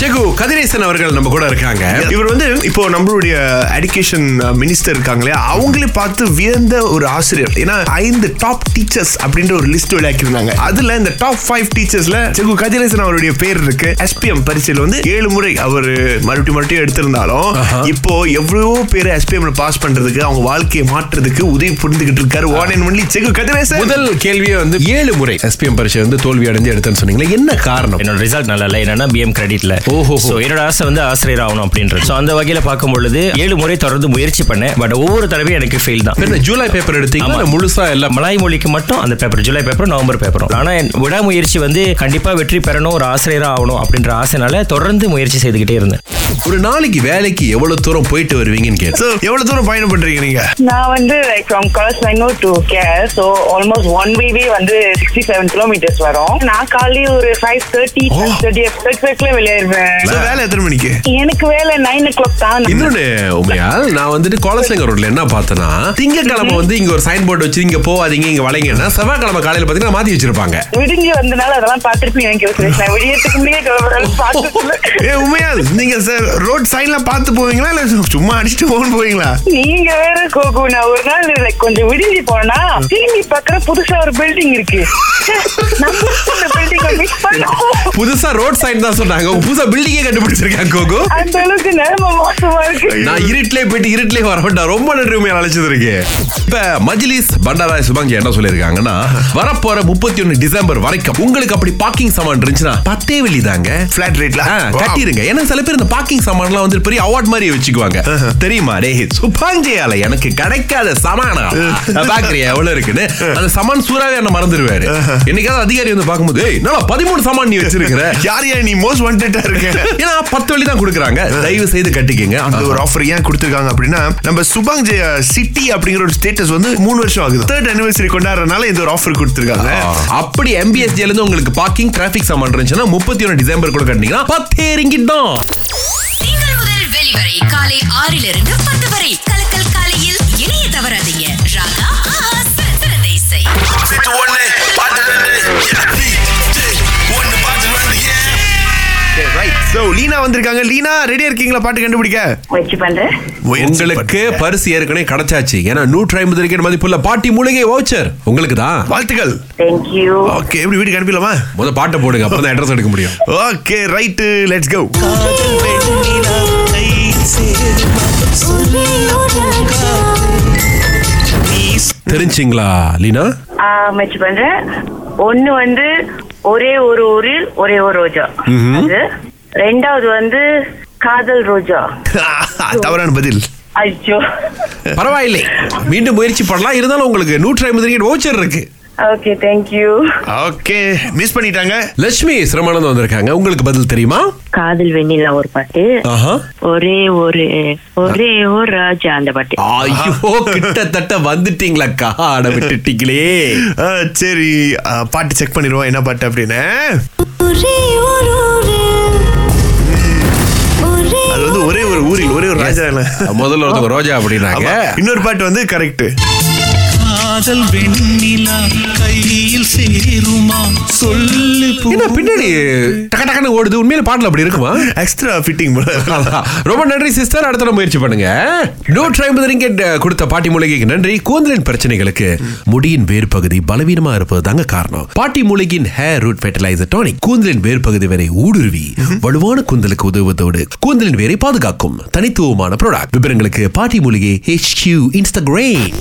செகு கதிரேசன் அவர்கள் நம்ம கூட இருக்காங்க. இவர் வந்து இப்போ நம்மளுடைய எடுகேஷன் மினிஸ்டர் இருக்காங்களே அவங்களே பார்த்து வியந்த ஒரு ஆசிரியர். ஏன்னா ஐந்து டாப் டீச்சர்ஸ் அப்படின்ற ஒரு லிஸ்ட் விளையாக்கிருந்தாங்க அதுல இந்த டாப் ஃபைவ் டீச்சர்ஸ்ல செகு கதிரேசன் அவருடைய பேர் இருக்கு. எஸ்பிஎம் பரீட்சையில் வந்து ஏழு முறை அவர் மறுபடியும் மறுபடியும் எடுத்திருந்தாலும் இப்போ எவ்வளவோ பேர் எஸ்பிஎம் பாஸ் பண்றதுக்கு அவங்க வாழ்க்கையை மாற்றுறதுக்கு உதவி புரிந்துகிட்டு இருக்காரு. One and only Segu Kathiresan! முதல் கேள்வியே வந்து ஏழு முறை எஸ்பிஎம் பரீட்சை வந்து தோல்வி அடைஞ்சு எடுத்தேன்னு சொன்னீங்களே என்ன காரணம்? என்னோட ரிசல்ட் நல்லா இல்லை என்னன்னா பிஎம் கிரெடிட்ல ஓஹோ. ஸோ என்னோட ஆசை வந்து ஆசிரியர் ஆகணும் அப்படின்றது. ஸோ அந்த வகையில பார்க்கும் பொழுது ஏழு முறை தொடர்ந்து முயற்சி பண்ணேன். பட் ஒவ்வொரு தடவையும் எனக்கு ஃபெயில் தான். July paper. இல்ல முழுசா எல்லாம்? மலாய் மொழிக்கு மட்டும் அந்த பேப்பர் ஜூலை பேப்பரும் நவம்பர் பேப்பரும் ஆனா என் விடாமுயற்சி வந்து கண்டிப்பா வெற்றி பெறணும் ஒரு ஆசிரியரா ஆகணும் அப்படின்ற ஆசைனால தொடர்ந்து முயற்சி செய்துக்கிட்டே இருந்தேன். ஒரு நாளைக்கு வேலைக்கு எவ்வளவு தூரம் போயிட்டு வருவீங்கன்னு கேட்டு So, எவ்வளவு தூரம் பயணம் பண்றீங்க நீங்க? நான் வந்து லைக் ஃப்ரம் கலஸ்மங்கோ டு கேர் ஸோ ஆல்மோஸ்ட் ஒன் வே வந்து சிக்ஸ்டி செவன் கிலோமீட்டர்ஸ் வரும். நான் காலையில் ஒரு ஃபைவ் தேர்ட்டி. தேர்ட்டி எக்ஸ்பெக்ட்ல வெளியேறுவேன் வேலை. எத்தனை மணிக்கு? எனக்கு வேலை நைன் ஓ கிளாக் தான். இன்னொன்னு உண்மையா நான் வந்துட்டு கோலசங்க ரோட்ல என்ன பார்த்தேன்னா திங்கக்கிழமை வந்து இங்க ஒரு சைன் போர்டு வச்சு இங்க போவாதீங்க இங்க வளைங்கன்னா செவ்வாய்க்கிழமை காலையில பாத்தீங்கன்னா மாத்தி வச்சிருப்பாங்க. விடிஞ்சு வந்தனால அதெல்லாம் எனக்கு விடியத்துக்கு. ஏ உண்மையா நீங்க சார் ரோட் சைன்ல பார்த்து போவீங்களா இல்ல சும்மா அடிச்சுட்டு போகணும் போவீங்களா? நீங்க வேற கோகு நான் ஒரு நாள் கொஞ்சம் விடிஞ்சு போனா திரும்பி பார்க்கற புதுசா ஒரு பில்டிங் இருக்கு. புதுசா ரோட் சைன் தான் சொன்னாங்க உங்க புதுசா பில்டிங்கே கண்டுபிடிச்சிருக்காங்க கோகு. அந்த அளவுக்கு நிலைமை மோசமா இருக்கு. நான் இருட்டிலே போயிட்டு இருட்டிலே வர வேண்டாம். ரொம்ப நன்றி உண்மையா அழைச்சது இருக்கு இப்ப மஜ்லிஸ் பண்டாராய் சுபாங்கி என்ன சொல்லியிருக்காங்கன்னா வரப்போற முப்பத்தி ஒன்னு டிசம்பர் வரைக்கும் உங்களுக்கு அப்படி பார்க்கிங் சாமான் இருந்துச்சுன்னா பத்தே வெள்ளி தாங்க. Flat rate ல? Wow. கட்டிருங்க. ஏன்னா சில பேர் இந்த பார்க்கிங் சாமான்லாம் வந்து பெரிய அவார்ட் மாதிரி வச்சுக்குவாங்க. தெரியுமா? டே சுபாங்கியால எனக்கு கிடைக்காத சமானா? பாக்குறியா எவ்வளவு இருக்குன்னு. அந்த சமான் சூறாவே என்ன மறந்துடுவாரு. என்னைக்காவது அதிகாரி வந்து பார்க்கும்போது "ஏய், என்னடா பதிமூணு சமான் நீ வச்சிருக்கிற? யார் யார் நீ மோஸ்ட் வாண்டடா இருக்க ஏன்னா பத்து வழி தான் கொடுக்குறாங்க. தயவு செய்து கட்டிக்கங்க. அந்த ஒரு ஆஃபர் ஏன் கொடுத்திருக்காங்க அப்படின்னா நம்ம சுபாங் ஜெய சிட்டி அப்படிங்கிற ஒரு ஸ்டேட்டஸ் வந்து மூணு வருஷம் ஆகுது. தேர்ட் அனிவர்சரி கொண்டாடுறதுனால இந்த ஒரு ஆஃபர் கொடுத்திருக்காங்க. அப்படி எம்பிஎஸ்டில இருந்து உங்களுக்கு பார்க்கிங் டிராபிக் சாமான் இருந்துச்சுன்னா முப்பத்தி ஒன்று டிசம்பர் கூட கட்டினீங்கன்னா பத்தே ரிங்கிட் தான். காலை ஆறிலிருந்து பத்து வரை. ரைட் சோ லீனா வந்திருக்காங்க. லீனா ரெடியா இருக்கீங்களா? பாட்டு கண்டுபிடிக்க. முயற்சி பண்றேன். உங்களுக்கு பரிசு ஏற்கனவே கிடைச்சாச்சு. ஏன்னா நூற்றி ஐம்பது ரிக்கெட் மதிப்புள்ள பாட்டி மூலிகை வவுச்சர் உங்களுக்கு தான். வாழ்த்துக்கள். தேங்க்யூ ஓகே எப்படி வீட்டுக்கு அனுப்பிடலாமா? முத பாட்டை போடுங்க அப்புறம் தான் அட்ரஸ் எடுக்க முடியும். ஓகே ரைட் லெட்ஸ் கோ தெரிஞ்சிங்களா லீனா? முயற்சி பண்றேன். ஒண்ணு வந்து ஒரே ஒரு ஊரில் ஒரே ஒரு ரோஜா. அது ரெண்டாவது வந்து காதல் ரோஜா. தவறான பதில். ஐயோ. பரவாயில்லை. மீண்டும் முயற்சி பண்ணலாம். இருந்தாலும் உங்களுக்கு நூற்றி ஐம்பது ரிக்கெட் வவுச்சர் இருக்கு. Okay thank you okay miss பண்ணிட்டாங்க. லட்சுமி சிரமானந்தம் வந்திருக்காங்க. உங்களுக்கு பதில் தெரியுமா? காதல் வெண்ணிலா ஒரு பாட்டு. ஆஹா. ஒரே ஒரு ஒரே ஒரு ராஜா அந்த பாட்டு. ஐயோ கிட்டத்தட்ட வந்துட்டீங்களாக்கா. ஆட விட்டுட்டீங்களே. சரி பாட்டு செக் பண்ணிடுவோம். என்ன பாட்டு அப்படின்னு. அது ஒரே ஒரு ஊரில் ஒரே ஒரு ராஜா. முதல்ல ஒருத்தவங்க ரோஜா அப்படின்னாங்க. இன்னொரு பாட்டு வந்து கரெக்ட் காதல் வெண்ணிலா கையில் சேருமா? சொல்லு. என்ன பின்னாடி டக டக்குன்னு ஓடுது? உண்மையில பாட்டுல அப்படி இருக்குமா? Extra fitting. ரொம்ப நன்றி சிஸ்டர் அடுத்த முயற்சி பண்ணுங்க. நூற்றி ஐம்பது ரிங்கெட் கொடுத்த பாட்டி மூலிகைக்கு நன்றி. கூந்தலின் பிரச்சனைகளுக்கு முடியின் வேர் பகுதி பலவீனமா இருப்பது தாங்க காரணம். பாட்டி மூலிகையின் ஹேர் ரூட் ஃபெர்டிலைசர் டானிக் கூந்தலின் வேர் பகுதி வரை ஊடுருவி வலுவான கூந்தலுக்கு உதவுவதோடு கூந்தலின் வேரை பாதுகாக்கும் தனித்துவமான ப்ராடக்ட் விவரங்களுக்கு பாட்டி மூலிகை HQ இன்ஸ்டாகிராம்